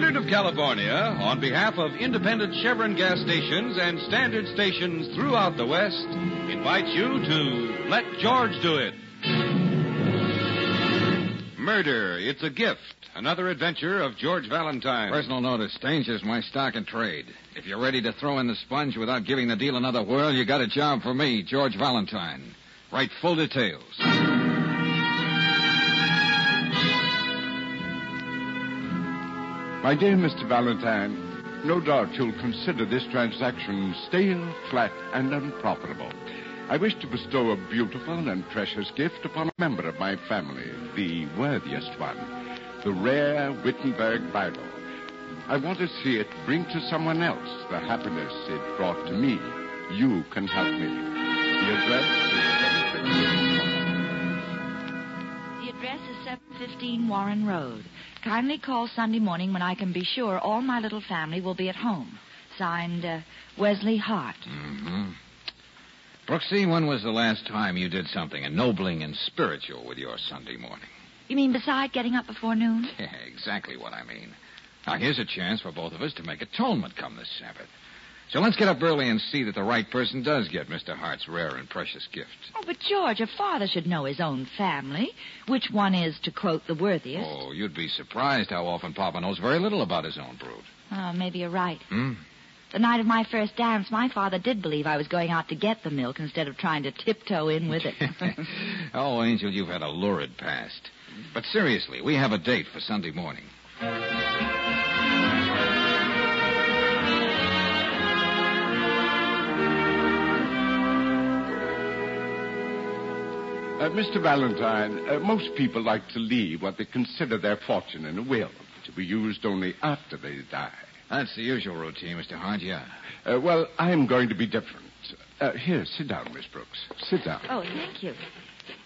Standard of California, on behalf of independent Chevron gas stations and standard stations throughout the West, invites you to Let George Do It. Murder, it's a gift. Another adventure of George Valentine. Personal notice. Danger's my stock and trade. If you're ready to throw in the sponge without giving the deal another whirl, you got a job for me, George Valentine. Write full details. My dear Mr. Valentine, no doubt you'll consider this transaction stale, flat, and unprofitable. I wish to bestow a beautiful and precious gift upon a member of my family, the worthiest one, the rare Wittenberg Bible. I want to see it bring to someone else the happiness it brought to me. You can help me. The address is address is 715 Warren Road. Kindly call Sunday morning when I can be sure all my little family will be at home. Signed, uh, Wesley Hart. Mm-hmm. Brooksy, when was the last time you did something ennobling and spiritual with your Sunday morning? You mean beside getting up before noon? Yeah, exactly what I mean. Now, here's a chance for both of us to make atonement come this Sabbath. So let's get up early and see that the right person does get Mr. Hart's rare and precious gift. Oh, but George, a father should know his own family. Which one is, to quote the worthiest. Oh, you'd be surprised how often Papa knows very little about his own brood. Oh, maybe you're right. Hmm? The night of my first dance, my father did believe I was going out to get the milk instead of trying to tiptoe in with it. oh, Angel, you've had a lurid past. But seriously, we have a date for Sunday morning. Uh, Mr. Valentine, uh, most people like to leave what they consider their fortune in a will, to be used only after they die. That's the usual routine, Mr. Hart, yeah. Uh, well, I'm going to be different. Uh, here, sit down, Miss Brooks. Sit down. oh, thank you.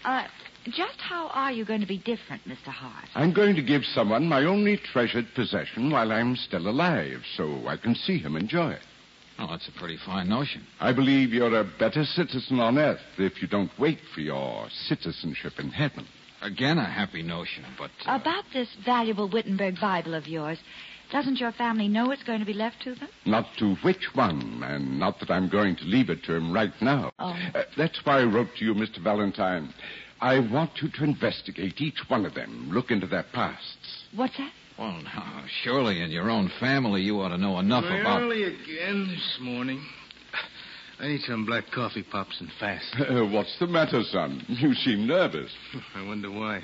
Uh, just how are you going to be different, Mr. Hart? I'm going to give someone my only treasured possession while I'm still alive, so I can see him enjoy it. Oh, that's a pretty fine notion. I believe you're a better citizen on earth if you don't wait for your citizenship in heaven. Again, a happy notion, but. uh, About this valuable Wittenberg Bible of yours, doesn't your family know it's going to be left to them? Not to which one, and not that I'm going to leave it to him right now. Oh. Uh, that's why I wrote to you, Mr. Valentine. I want you to investigate each one of them, look into their pasts. What's that? Well, now, surely in your own family you ought to know enough Am I about. early again this morning. I need some black coffee pops and fast. Uh, what's the matter, son? You seem nervous. I wonder why.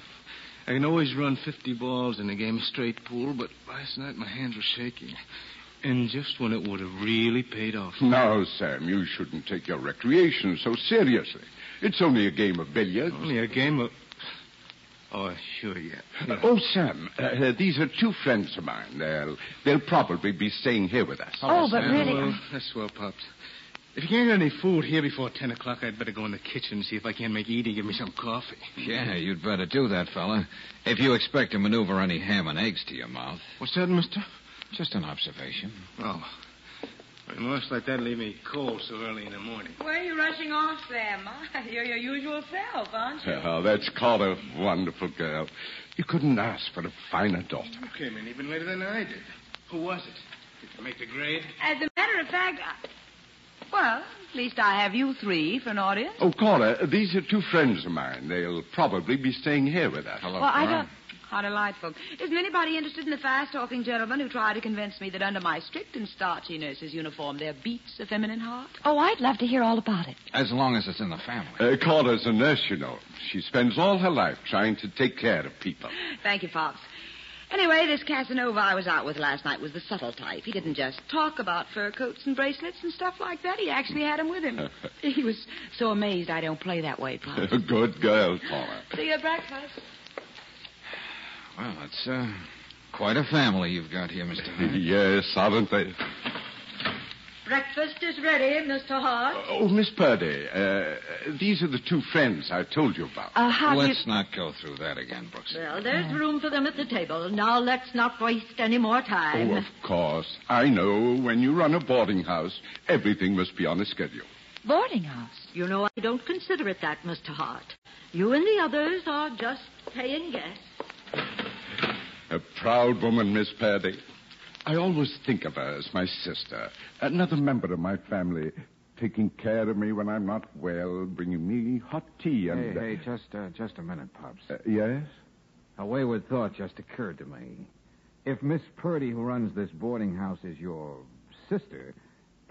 I can always run 50 balls in a game of straight pool, but last night my hands were shaking. And just when it would have really paid off. Now, Sam, you shouldn't take your recreation so seriously. It's only a game of billiards. Only a game of. Oh, sure, yeah. Uh, oh, Sam, uh, these are two friends of mine. They'll, they'll probably be staying here with us. Oh, but Sam, really. Well, that's swell, Pops. If you can't get any food here before 10 o'clock, I'd better go in the kitchen and see if I can't make Edie give me some coffee. Yeah, you'd better do that, fella. If you expect to maneuver any ham and eggs to your mouth. What's that, mister? Just an observation. Oh. You must let that leave me cold so early in the morning. Where are you rushing off, Sam? You're your usual self, aren't you? Oh, that's called a wonderful girl. You couldn't ask for a finer daughter. You came in even later than I did. Who was it? Did you make the grade? As a matter of fact, I... Well, at least I have you three for an audience. Oh, Cora, these are two friends of mine. They'll probably be staying here with us. Hello, well, I don't. How delightful. Isn't anybody interested in the fast talking gentleman who tried to convince me that under my strict and starchy nurse's uniform there beats a feminine heart? Oh, I'd love to hear all about it. As long as it's in the family. Uh, Cora's a nurse, you know. She spends all her life trying to take care of people. Thank you, Fox. Anyway, this Casanova I was out with last night was the subtle type. He didn't just talk about fur coats and bracelets and stuff like that. He actually had 'em with him. he was so amazed I don't play that way, Pops. Good girl, Cora. See you at breakfast. Well, it's uh, quite a family you've got here, Mr. Hart. yes, aren't they? Breakfast is ready, Mr. Hart. Oh, Miss Purdy, uh, these are the two friends I told you about. Uh, how. Let's not go through that again, Brooks. Well, there's room for them at the table. Now let's not waste any more time. Oh, of course. I know when you run a boarding house, everything must be on a schedule. Boarding house. You know, I don't consider it that, Mr. Hart. You and the others are just paying guests. A proud woman, Miss Purdy. I always think of her as my sister, another member of my family, taking care of me when I'm not well, bringing me hot tea and. Hey, hey, just, uh, just a minute, Pops. Uh, yes? A wayward thought just occurred to me. If Miss Purdy, who runs this boarding house, is your sister,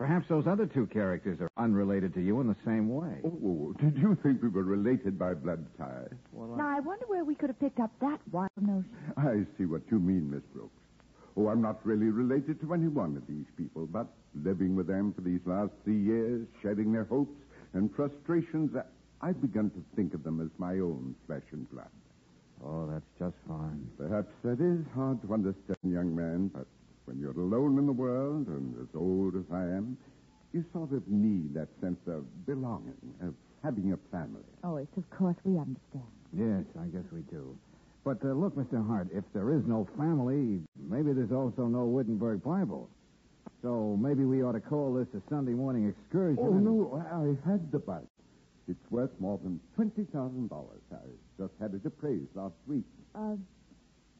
perhaps those other two characters are unrelated to you in the same way. Oh, oh, oh. did you think we were related by blood ties? Now, I wonder where we could have picked up that wild notion. I see what you mean, Miss Brooks. Oh, I'm not really related to any one of these people, but living with them for these last three years, sharing their hopes and frustrations, I- I've begun to think of them as my own flesh and blood. Oh, that's just fine. Perhaps that is hard to understand, young man, but when you're alone in the world and as old as I am, you sort of need that sense of belonging, of having a family. Oh, it's of course we understand. Yes, I guess we do. But uh, look, Mr. Hart, if there is no family, maybe there's also no Wittenberg Bible. So maybe we ought to call this a Sunday morning excursion. Oh, and- no, I had the Bible. It's worth more than $20,000. I just had it appraised last week. Uh,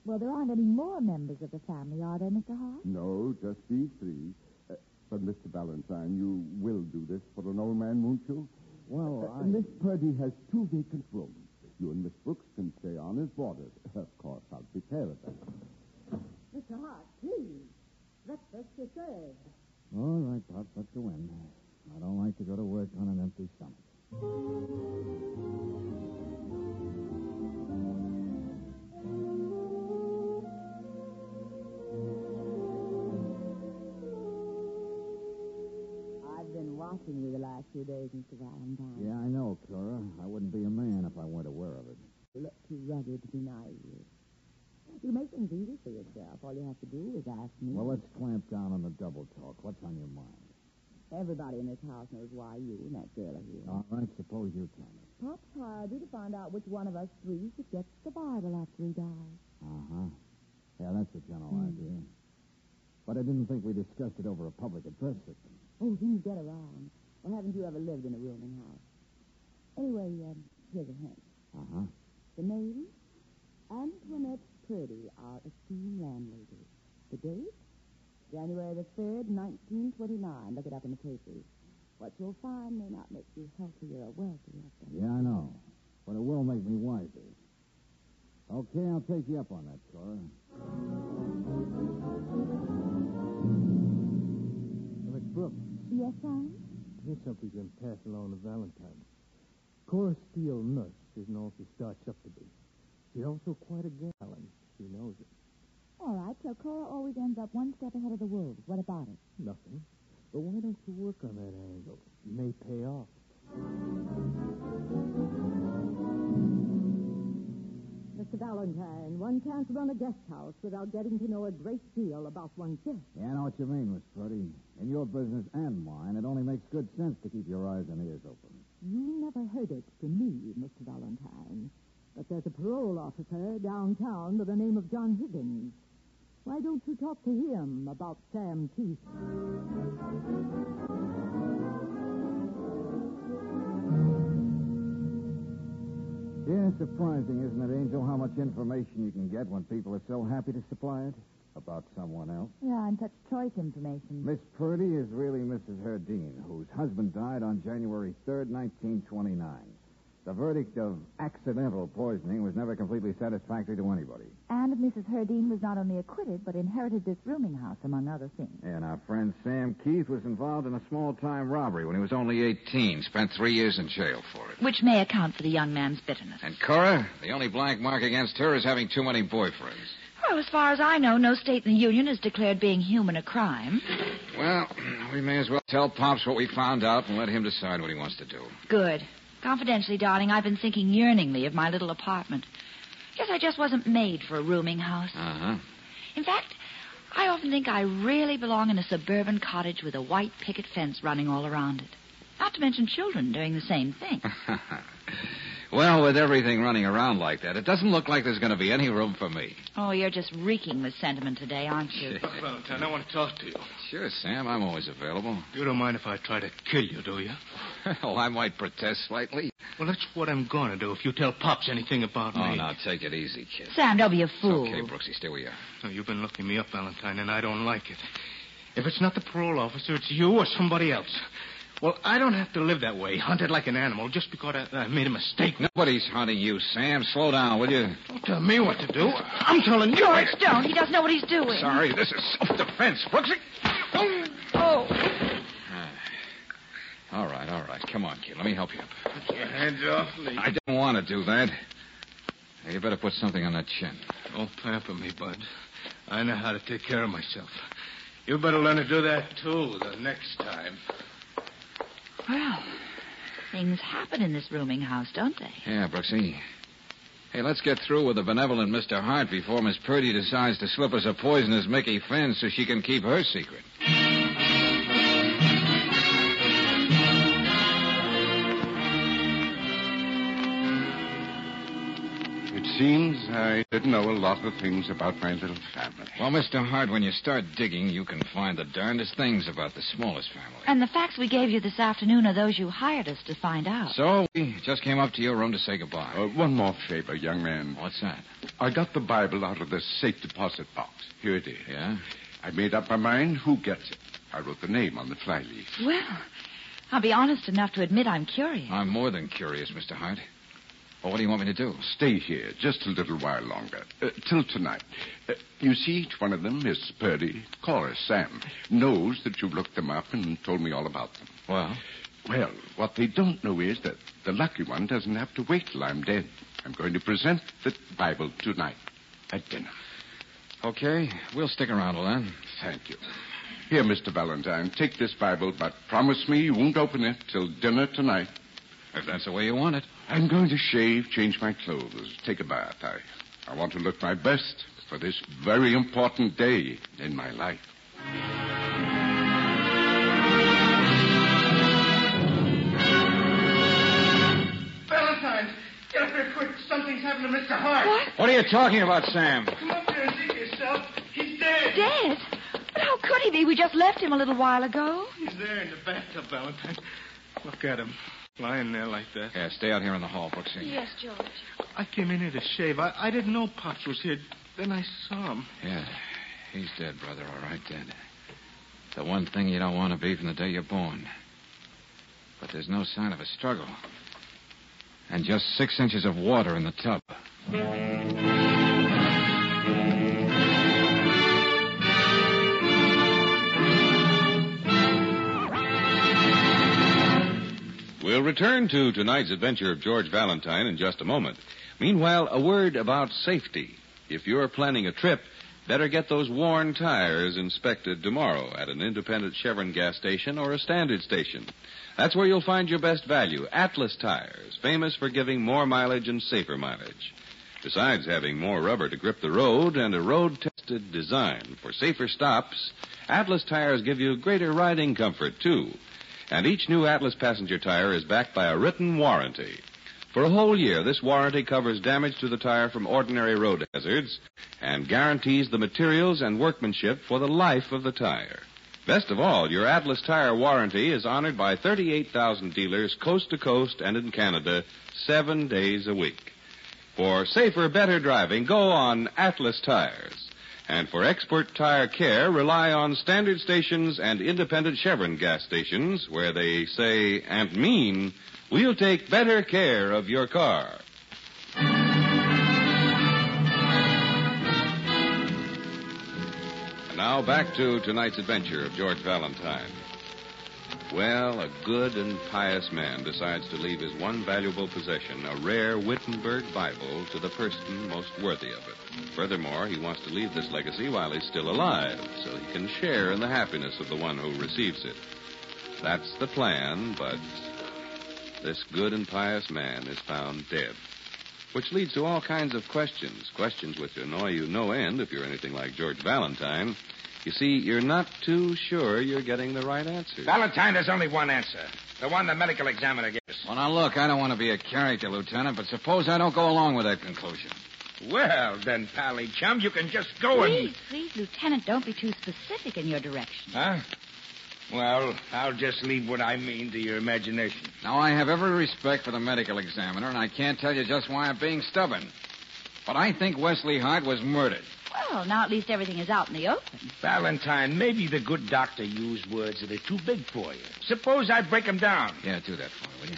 well, there aren't any more members of the family, are there, Mr. Hart? No, just these three. Uh, but, Mr. Valentine, you will do this for an old man, won't you? Well, Uh, I... Miss Purdy has two vacant rooms. You and Miss Brooks can stay on as boarders. Of course, I'll be care of that. Mr. Hart, please. Breakfast is served. All right, Pops, let's go in. I don't like to go to work on an empty stomach. I've been watching you the last few days, Mr. Valentine. Yeah, I know, Cora. I wouldn't be a man if I weren't aware of it. You look too rugged to be naive. You make things easy for yourself. All you have to do is ask me. Well, let's clamp down on the double talk. What's on your mind? Everybody in this house knows why you and that girl are here. All right, suppose you tell me. Pop's hired you to find out which one of us three should get the Bible after he dies. Uh-huh. Yeah, that's the general idea. But I didn't think we discussed it over a public address system. Oh, things get around. Well, haven't you ever lived in a rooming house? Anyway, um, here's a hint. Uh-huh. The name, Antoinette Purdy, our esteemed landlady. The date, January the 3rd, 1929. Look it up in the papers. What you'll find may not make you healthier or wealthier. Yeah, I know. But it will make me wiser. Okay, I'll take you up on that, Cora. Brooks, Yes, Simon? here's something you can pass along to Valentine. Cora Steele nurse isn't all she starts up to be. She's also quite a gal, and she knows it. All right, so Cora always ends up one step ahead of the wolves. What about it? Nothing. But why don't you work on that angle? It may pay off. Mr. Valentine, one can't run a guest house without getting to know a great deal about one's guests. Yeah, I know what you mean, Miss Purdy. In your business and mine, it only makes good sense to keep your eyes and ears open. You never heard it from me, Mr. Valentine. But there's a parole officer downtown by the name of John Higgins. Why don't you talk to him about Sam Keith? Yeah, surprising, isn't it, Angel, how much information you can get when people are so happy to supply it about someone else. Yeah, and such choice information. Miss Purdy is really Mrs. Herdine, whose husband died on January 3rd, 1929. The verdict of accidental poisoning was never completely satisfactory to anybody. And Mrs. Herdine was not only acquitted, but inherited this rooming house, among other things. And our friend Sam Keith was involved in a small-time robbery when he was only Only 18. Spent three years in jail for it. Which may account for the young man's bitterness. And Cora, the only blank mark against her is having too many boyfriends. Well, as far as I know, no state in the Union has declared being human a crime. Well, we may as well tell Pops what we found out and let him decide what he wants to do. Good. Confidentially, darling, I've been thinking yearningly of my little apartment. Guess I just wasn't made for a rooming house. Uh-huh. In fact, I often think I really belong in a suburban cottage with a white picket fence running all around it. Not to mention children doing the same thing. well, with everything running around like that, it doesn't look like there's going to be any room for me. Oh, you're just reeking with sentiment today, aren't you? Look, Valentine, I want to talk to you. Sure, Sam, I'm always available. You don't mind if I try to kill you, do you? Well, oh, I might protest slightly. Well, that's what I'm going to do if you tell Pops anything about Oh, me. Oh, now take it easy, kid. Sam, don't be a fool. Okay, Brooksy, stay where you are. Oh, you've been looking me up, Valentine, and I don't like it. If it's not the parole officer, it's you or somebody else. Well, I don't have to live that way, hunted like an animal, just because I, I made a mistake. Nobody's hunting you, Sam. Slow down, will you? Don't tell me what to do. I'm telling you. George, don't. He doesn't know what he's doing. Sorry, this is self-defense, Brooksy. Oh. Ah. All right, all right. Come on, kid. Let me help you up. Put your hands off me. I didn't want to do that. Now, you better put something on that chin. Don't pamper me, Bud. I know how to take care of myself. You better learn to do that, too, the next time. Well, things happen in this rooming house, don't they? Yeah, Brooksy. Hey, let's get through with the benevolent Mr. Hart before Miss Purdy decides to slip us a poisonous Mickey Finn so she can keep her secret. Seems I didn't know a lot of things about my little family. Well, Mr. Hart, when you start digging, you can find the darndest things about the smallest family. And the facts we gave you this afternoon are those you hired us to find out. So, we just came up to your room to say goodbye. Uh, one more favor, young man. What's that? I got the Bible out of the safe deposit box. Here it is. Yeah? I made up my mind who gets it. I wrote the name on the flyleaf. Well, I'll be honest enough to admit I'm curious. I'm more than curious, Mr. Hart. Well, what do you want me to do? Stay here just a little while longer. Uh, till tonight. Uh, you see, each one of them, Miss Purdy, Cora, Sam, knows that you've looked them up and told me all about them. Well, Well, what they don't know is that the lucky one doesn't have to wait till I'm dead. I'm going to present the Bible tonight at dinner. okay. We'll stick around then. Thank you. Here, Mr. Valentine, take this Bible, but promise me you won't open it till dinner tonight. If that's the way you want it. I'm going to shave, change my clothes, take a bath. I, I want to look my best for this very important day in my life. Valentine, get up here quick. Something's happened to Mr. Hart. What? What are you talking about, Sam? Come up here and see for yourself. He's dead. Dead? But how could he be? We just left him a little while ago. He's there in the bathtub, Valentine. Look at him, lying there like that. Yeah, stay out here in the hall, Brooksy. Yes, George. I came in here to shave. I, I didn't know Pops was here. Then I saw him. Yeah, he's dead, brother. All right, dead. The one thing you don't want to be from the day you're born. But there's no sign of a struggle. And just six inches of water in the tub. We'll return to tonight's adventure of George Valentine in just a moment. Meanwhile, a word about safety. If you're planning a trip, better get those worn tires inspected tomorrow at an independent Chevron gas station or a standard station. That's where you'll find your best value. Atlas tires, famous for giving more mileage and safer mileage. Besides having more rubber to grip the road and a road tested design for safer stops, Atlas tires give you greater riding comfort, too. And each new Atlas passenger tire is backed by a written warranty. For a whole year, this warranty covers damage to the tire from ordinary road hazards and guarantees the materials and workmanship for the life of the tire. Best of all, your Atlas tire warranty is honored by 38,000 dealers coast to coast and in Canada seven days a week. For safer, better driving, go on Atlas tires. And for expert tire care, rely on standard stations and independent Chevron gas stations where they say and mean, we'll take better care of your car. And now back to tonight's adventure of George Valentine. Well, a good and pious man decides to leave his one valuable possession, a rare Wittenberg Bible, to the person most worthy of it. Furthermore, he wants to leave this legacy while he's still alive, so he can share in the happiness of the one who receives it. That's the plan, but this good and pious man is found dead. Which leads to all kinds of questions, questions which annoy you no end if you're anything like George Valentine. You see, you're not too sure you're getting the right answer. Valentine, there's only one answer. The one the medical examiner gave us. Well, now, look, I don't want to be a character, Lieutenant, but suppose I don't go along with that conclusion. Well, then, Pally Chum, you can just go and. Please, please, Lieutenant, don't be too specific in your direction. Huh? Well, I'll just leave what I mean to your imagination. Now, I have every respect for the medical examiner, and I can't tell you just why I'm being stubborn. But I think Wesley Hart was murdered. Well, now at least everything is out in the open. Valentine, maybe the good doctor used words that are too big for you. Suppose I break 'em down. Yeah, do that for me, will you?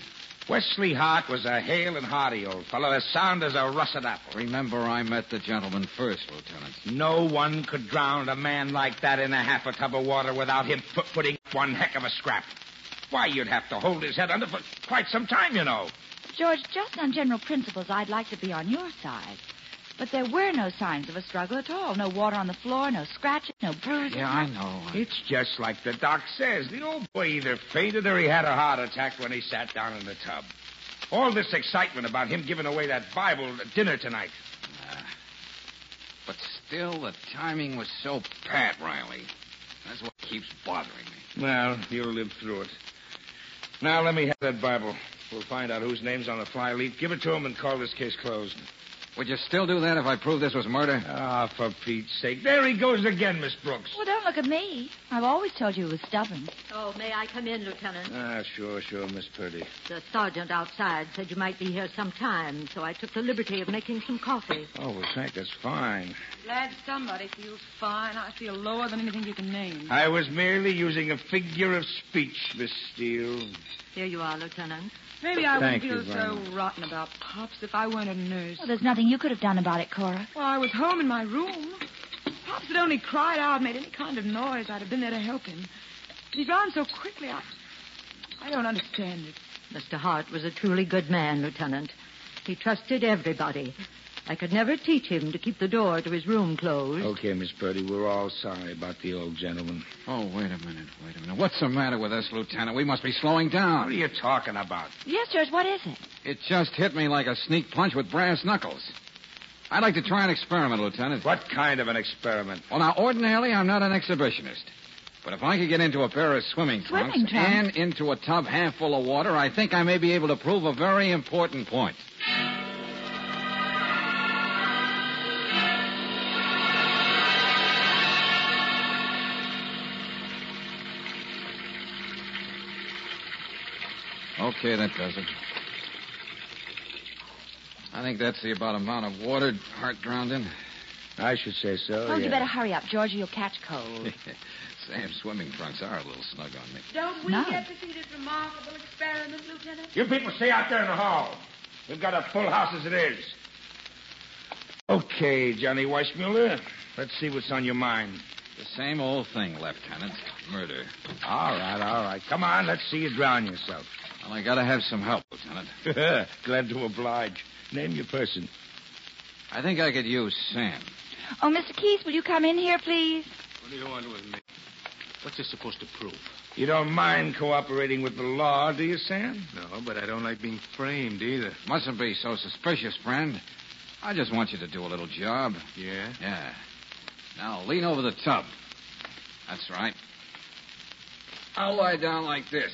Wesley Hart was a hale and hearty old fellow, as sound as a russet apple. Remember, I met the gentleman first, Lieutenant. No one could drown a man like that in a half a tub of water without him pu- putting one heck of a scrap. Why, you'd have to hold his head under for quite some time, you know. George, just on general principles, I'd like to be on your side. But there were no signs of a struggle at all. No water on the floor, no scratches, no bruises. Yeah, I know. It's just like the doc says. The old boy either fainted or he had a heart attack when he sat down in the tub. All this excitement about him giving away that Bible at dinner tonight. Uh, but still, the timing was so pat, Riley. That's what keeps bothering me. Well, you'll live through it. Now, let me have that Bible. We'll find out whose name's on the fly leaf. Give it to him and call this case closed. Would you still do that if I proved this was murder? Ah, for Pete's sake. There he goes again, Miss Brooks. Well, don't look at me. I've always told you he was stubborn. Oh, may I come in, Lieutenant? Ah, sure, sure, Miss Purdy. The sergeant outside said you might be here some time, so I took the liberty of making some coffee. Oh, well, thank that's fine. Glad somebody feels fine. I feel lower than anything you can name. I was merely using a figure of speech, Miss Steele. Here you are, Lieutenant. Maybe I Thank wouldn't you feel very so rotten about Pops if I weren't a nurse. Well, there's nothing you could have done about it, Cora. Well, I was home in my room. Pops had only cried out, made any kind of noise. I'd have been there to help him. But he drowned so quickly, I, I don't understand it. Mr. Hart was a truly good man, Lieutenant. He trusted everybody. I could never teach him to keep the door to his room closed. Okay, Miss Purdy, we're all sorry about the old gentleman. Oh, wait a minute, wait a minute. What's the matter with us, Lieutenant? We must be slowing down. What are you talking about? Yes, George, what is it? It just hit me like a sneak punch with brass knuckles. I'd like to try an experiment, Lieutenant. What kind of an experiment? Well, now, ordinarily, I'm not an exhibitionist. But if I could get into a pair of swimming trunks Swimming trunks? and into a tub half full of water, I think I may be able to prove a very important point. Okay, that does it. I think that's the about amount of water Hart drowned in. I should say so. oh, yeah. you better hurry up, George, or you'll catch cold. Sam's swimming trunks are a little snug on me. Don't we No. get to see this remarkable experiment, Lieutenant? You people stay out there in the hall. We've got a full house as it is. Okay, Johnny Weissmuller. Let's see what's on your mind. The same old thing, Lieutenant. Murder. All right, all right. Come on, let's see you drown yourself. Well, I gotta have some help, Lieutenant. Glad to oblige. Name your person. I think I could use Sam. Oh, Mr. Keith, will you come in here, please? What do you want with me? What's this supposed to prove? You don't mind cooperating with the law, do you, Sam? No, but I don't like being framed either. Mustn't be so suspicious, friend. I just want you to do a little job. Yeah? Yeah. Now, lean over the tub. That's right. I'll lie down like this.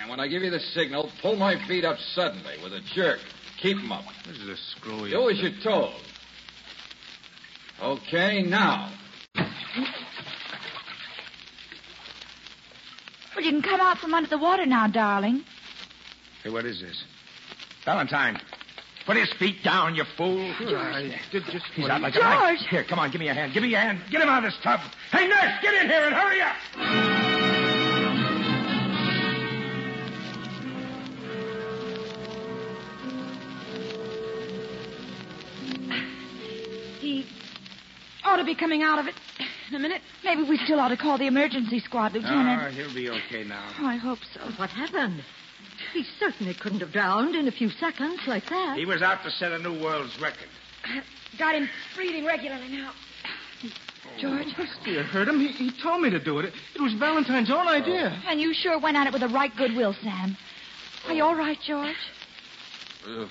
And when I give you the signal, pull my feet up suddenly with a jerk. Keep 'em up. This is a screwy. Do as you're told. Okay, now. Well, you can come out from under the water now, darling. Hey, what is this? Valentine. Put his feet down, you fool. I did just He's what out he- like a light. Here, come on, give me a hand. Give me a hand. Get him out of this tub. Hey, nurse, get in here and hurry up. He ought to be coming out of it in a minute. Maybe we still ought to call the emergency squad, Lieutenant. Oh, he'll be okay now. Oh, I hope so. What happened? He certainly couldn't have drowned in a few seconds like that. He was out to set a new world's record. Got him breathing regularly now. George? Oh, you heard him. He, he told me to do it. It was Valentine's own idea. Oh. And you sure went at it with the right goodwill, Sam. Are you all right, George? Ugh.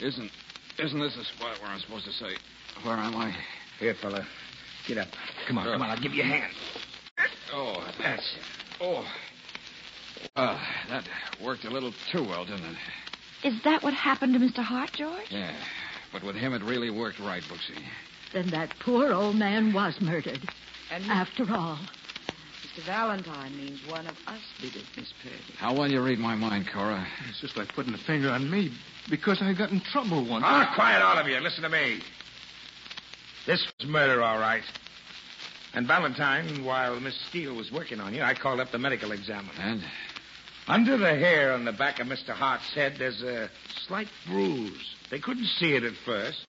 Isn't isn't this the spot where I'm supposed to say where am I? Here, fella. Get up. Come on, come on. I'll give you a hand. Oh, That's it. oh. Well, that worked a little too well, didn't it? Is that what happened to Mr. Hart, George? Yeah. But with him, it really worked right, Brooksy. Then that poor old man was murdered. And After all. Mr. Valentine means one of us did it, Miss Purdy. How well you read my mind, Cora. It's just like putting a finger on me because I got in trouble once. Ah, quiet, all of you. Listen to me. This was murder, all right. And Valentine, while Miss Steele was working on you, I called up the medical examiner. And Under the hair on the back of Mr. Hart's head, there's a slight bruise. They couldn't see it at first.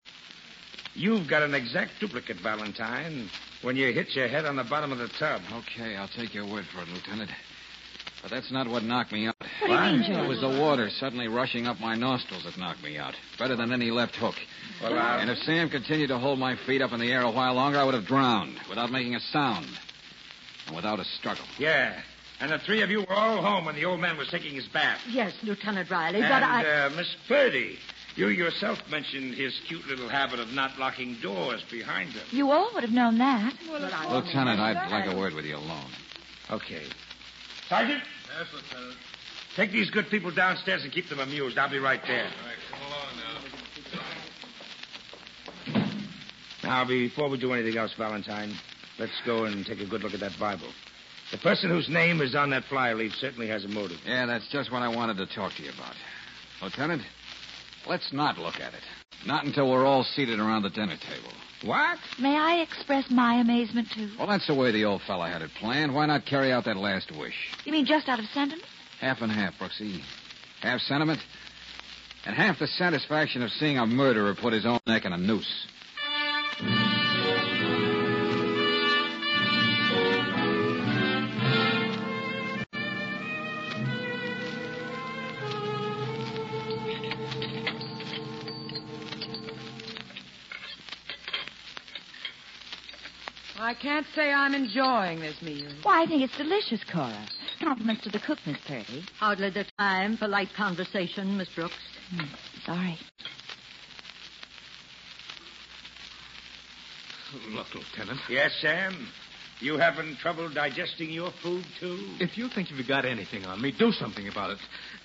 You've got an exact duplicate, Valentine, when you hit your head on the bottom of the tub. okay, I'll take your word for it, Lieutenant. But that's not what knocked me out. What do you mean, It was the water suddenly rushing up my nostrils that knocked me out. Better than any left hook. Well, uh, And if Sam continued to hold my feet up in the air a while longer, I would have drowned without making a sound. And without a struggle. yeah. And the three of you were all home when the old man was taking his bath. Yes, Lieutenant Riley, and, but I. uh, Miss Purdy, you yourself mentioned his cute little habit of not locking doors behind him. You all would have known that. but I- Lieutenant, I'd like a word with you alone. Okay. Sergeant? Yes, Lieutenant. Take these good people downstairs and keep them amused. I'll be right there. All right, come along now. Now, before we do anything else, Valentine, let's go and take a good look at that Bible. The person whose name is on that flyer leaf certainly has a motive. Yeah, that's just what I wanted to talk to you about. Lieutenant, let's not look at it. Not until we're all seated around the dinner table. What? May I express my amazement, too? Well, that's the way the old fella had it planned. Why not carry out that last wish? You mean just out of sentiment? Half and half, Brooksy. Half sentiment, and half the satisfaction of seeing a murderer put his own neck in a noose. I can't say I'm enjoying this meal. Why, I think it's delicious, Cora. Compliments to the cook, Miss Purdy. Hardly the time for light conversation, Miss Brooks. Hmm, sorry. Look, Lieutenant. Yes, Sam? You having trouble digesting your food, too? If you think you've got anything on me, do something about it.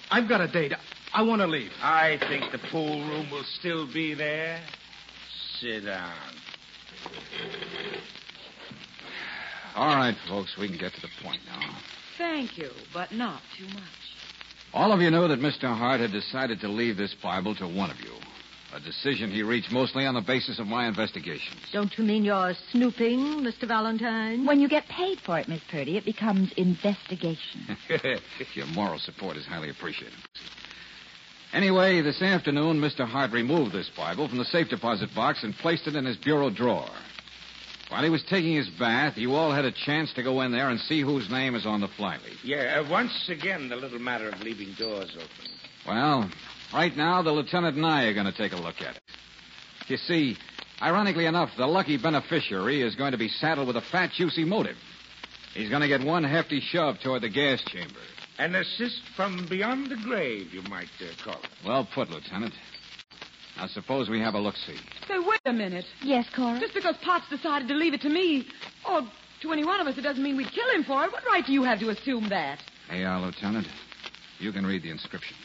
I've got a date. I want to leave. I think the pool room will still be there. Sit down. All right, folks, we can get to the point now. Thank you, but not too much. All of you know that Mr. Hart had decided to leave this Bible to one of you. A decision he reached mostly on the basis of my investigations. Don't you mean you're snooping, Mr. Valentine? When you get paid for it, Miss Purdy, it becomes investigation. Your moral support is highly appreciated. Anyway, this afternoon, Mr. Hart removed this Bible from the safe deposit box and placed it in his bureau drawer. While he was taking his bath, you all had a chance to go in there and see whose name is on the flyleaf. Yeah, uh, once again, the little matter of leaving doors open. Well, right now, the lieutenant and I are going to take a look at it. You see, ironically enough, the lucky beneficiary is going to be saddled with a fat, juicy motive. He's going to get one hefty shove toward the gas chamber. An assist from beyond the grave, you might uh, call it. Well put, Lieutenant. Now, suppose we have a look-see. Say, wait a minute. yes, Cora? Just because Potts decided to leave it to me, or to any one of us, it doesn't mean we'd kill him for it. What right do you have to assume that? Hey, uh, Lieutenant, you can read the inscription.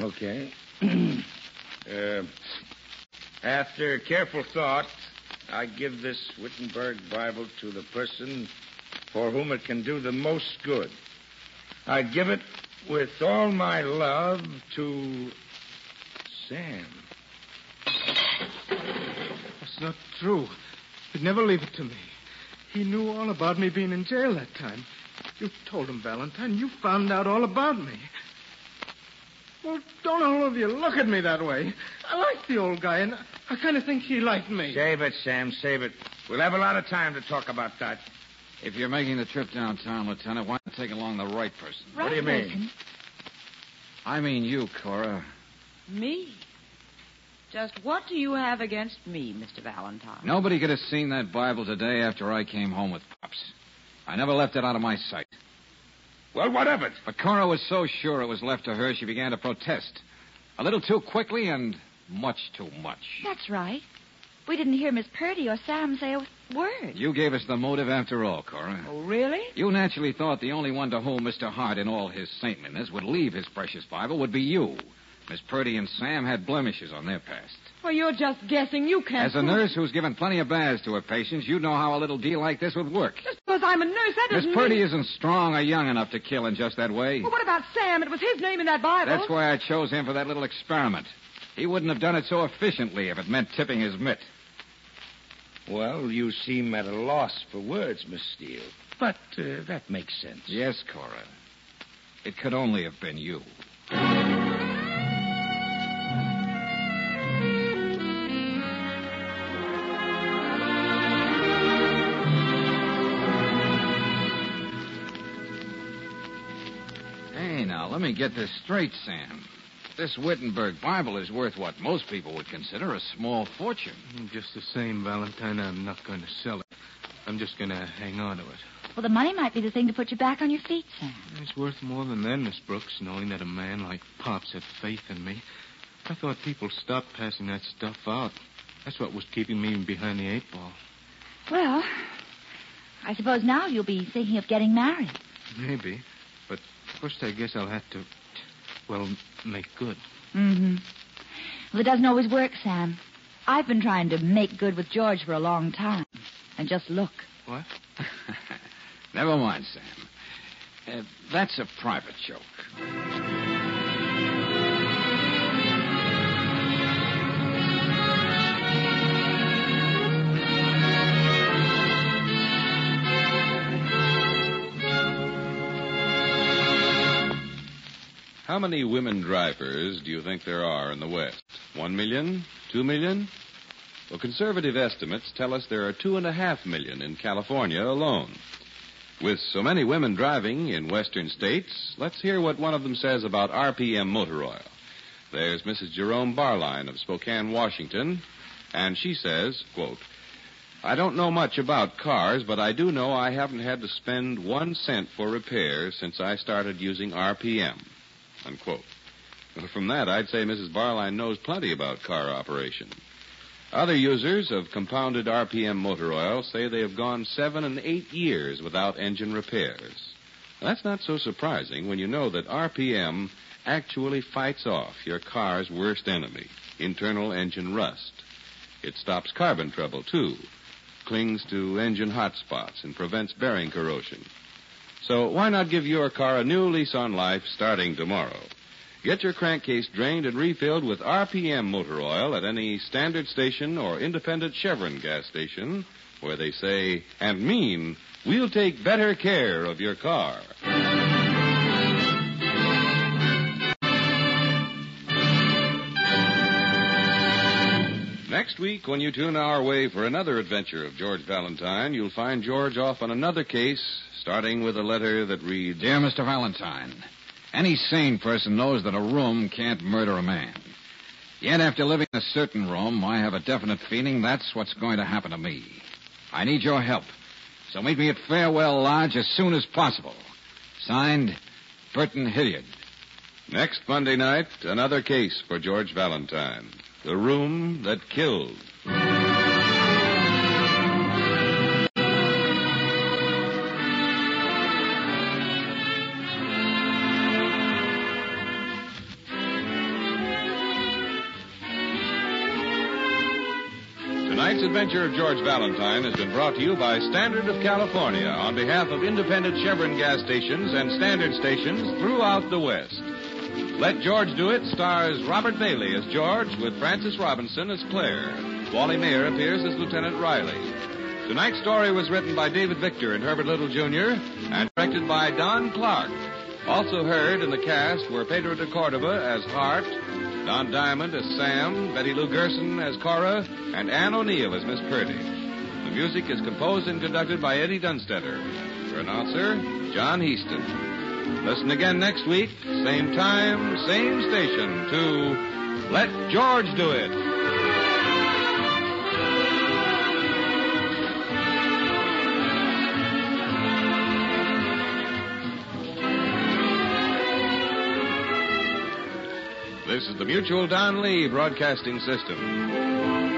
Okay. uh, after careful thought, I give this Wittenberg Bible to the person for whom it can do the most good. I give it with all my love to Sam. That's not true. He'd never leave it to me. He knew all about me being in jail that time. You told him, Valentine. You found out all about me. Well, don't all of you look at me that way. I like the old guy, and I kind of think he liked me. Save it, Sam, save it. We'll have a lot of time to talk about that. If you're making the trip downtown, Lieutenant, why not take along the right person? What do you mean? I mean you, Cora. Me? Just what do you have against me, Mr. Valentine? Nobody could have seen that Bible today after I came home with Pops. I never left it out of my sight. Well, what of it? But Cora was so sure it was left to her, she began to protest. A little too quickly and much too much. That's right. We didn't hear Miss Purdy or Sam say a word. You gave us the motive after all, Cora. Oh, really? You naturally thought the only one to whom Mr. Hart, in all his saintliness, would leave his precious Bible would be you. Miss Purdy and Sam had blemishes on their past. Well, you're just guessing. You can't. As a nurse who's given plenty of baths to her patients, you'd know how a little deal like this would work. Just because I'm a nurse, that Miss doesn't Miss Purdy mean... isn't strong or young enough to kill in just that way. Well, what about Sam? It was his name in that Bible. That's why I chose him for that little experiment. He wouldn't have done it so efficiently if it meant tipping his mitt. Well, you seem at a loss for words, Miss Steele. But uh, that makes sense. Yes, Cora. It could only have been you. Me get this straight, Sam. This Wittenberg Bible is worth what most people would consider a small fortune. Hmm, just the same, Valentine, I'm not going to sell it. I'm just going to hang on to it. Well, the money might be the thing to put you back on your feet, Sam. It's worth more than that, Miss Brooks, knowing that a man like Pops had faith in me. I thought people stopped passing that stuff out. That's what was keeping me behind the eight ball. Well, I suppose now you'll be thinking of getting married. Maybe. But first, I guess I'll have to, well, make good. Mm-hmm. Well, it doesn't always work, Sam. I've been trying to make good with George for a long time. And just look. What? Never mind, Sam. Uh, that's a private joke. How many women drivers do you think there are in the West? One million? Two million? Well, conservative estimates tell us there are two and a half million in California alone. With so many women driving in western states, let's hear what one of them says about RPM motor oil. There's Mrs. Jerome Barline of Spokane, Washington, and she says, quote, I don't know much about cars, but I do know I haven't had to spend one cent for repairs since I started using RPM. Unquote. Well, from that, I'd say Mrs. Barline knows plenty about car operation. Other users of compounded RPM motor oil say they have gone seven and eight years without engine repairs. That's not so surprising when you know that RPM actually fights off your car's worst enemy, internal engine rust. It stops carbon trouble, too, clings to engine hot spots, and prevents bearing corrosion. So why not give your car a new lease on life starting tomorrow? Get your crankcase drained and refilled with RPM motor oil at any standard station or independent Chevron gas station where they say and mean we'll take better care of your car. Next week, when you tune our way for another adventure of George Valentine, you'll find George off on another case, starting with a letter that reads Dear Mr. Valentine, any sane person knows that a room can't murder a man. Yet, after living in a certain room, I have a definite feeling that's what's going to happen to me. I need your help. So meet me at Farewell Lodge as soon as possible. Signed, Burton Hilliard. Next Monday night, another case for George Valentine. The room that killed. Tonight's adventure of George Valentine has been brought to you by Standard of California on behalf of independent Chevron gas stations and standard stations throughout the West. Let George Do It stars Robert Bailey as George with Frances Robinson as Claire. Wally Maher appears as Lieutenant Riley. Tonight's story was written by David Victor and Herbert Little Jr. and directed by Don Clark. Also heard in the cast were Pedro de Cordoba as Hart, Don Diamond as Sam, Betty Lou Gerson as Cora, and Ann O'Neill as Miss Purdy. The music is composed and conducted by Eddie Dunstedter. Your announcer, John Heaston. Listen again next week, same time, same station, to Let George Do It. This is the Mutual Don Lee Broadcasting System.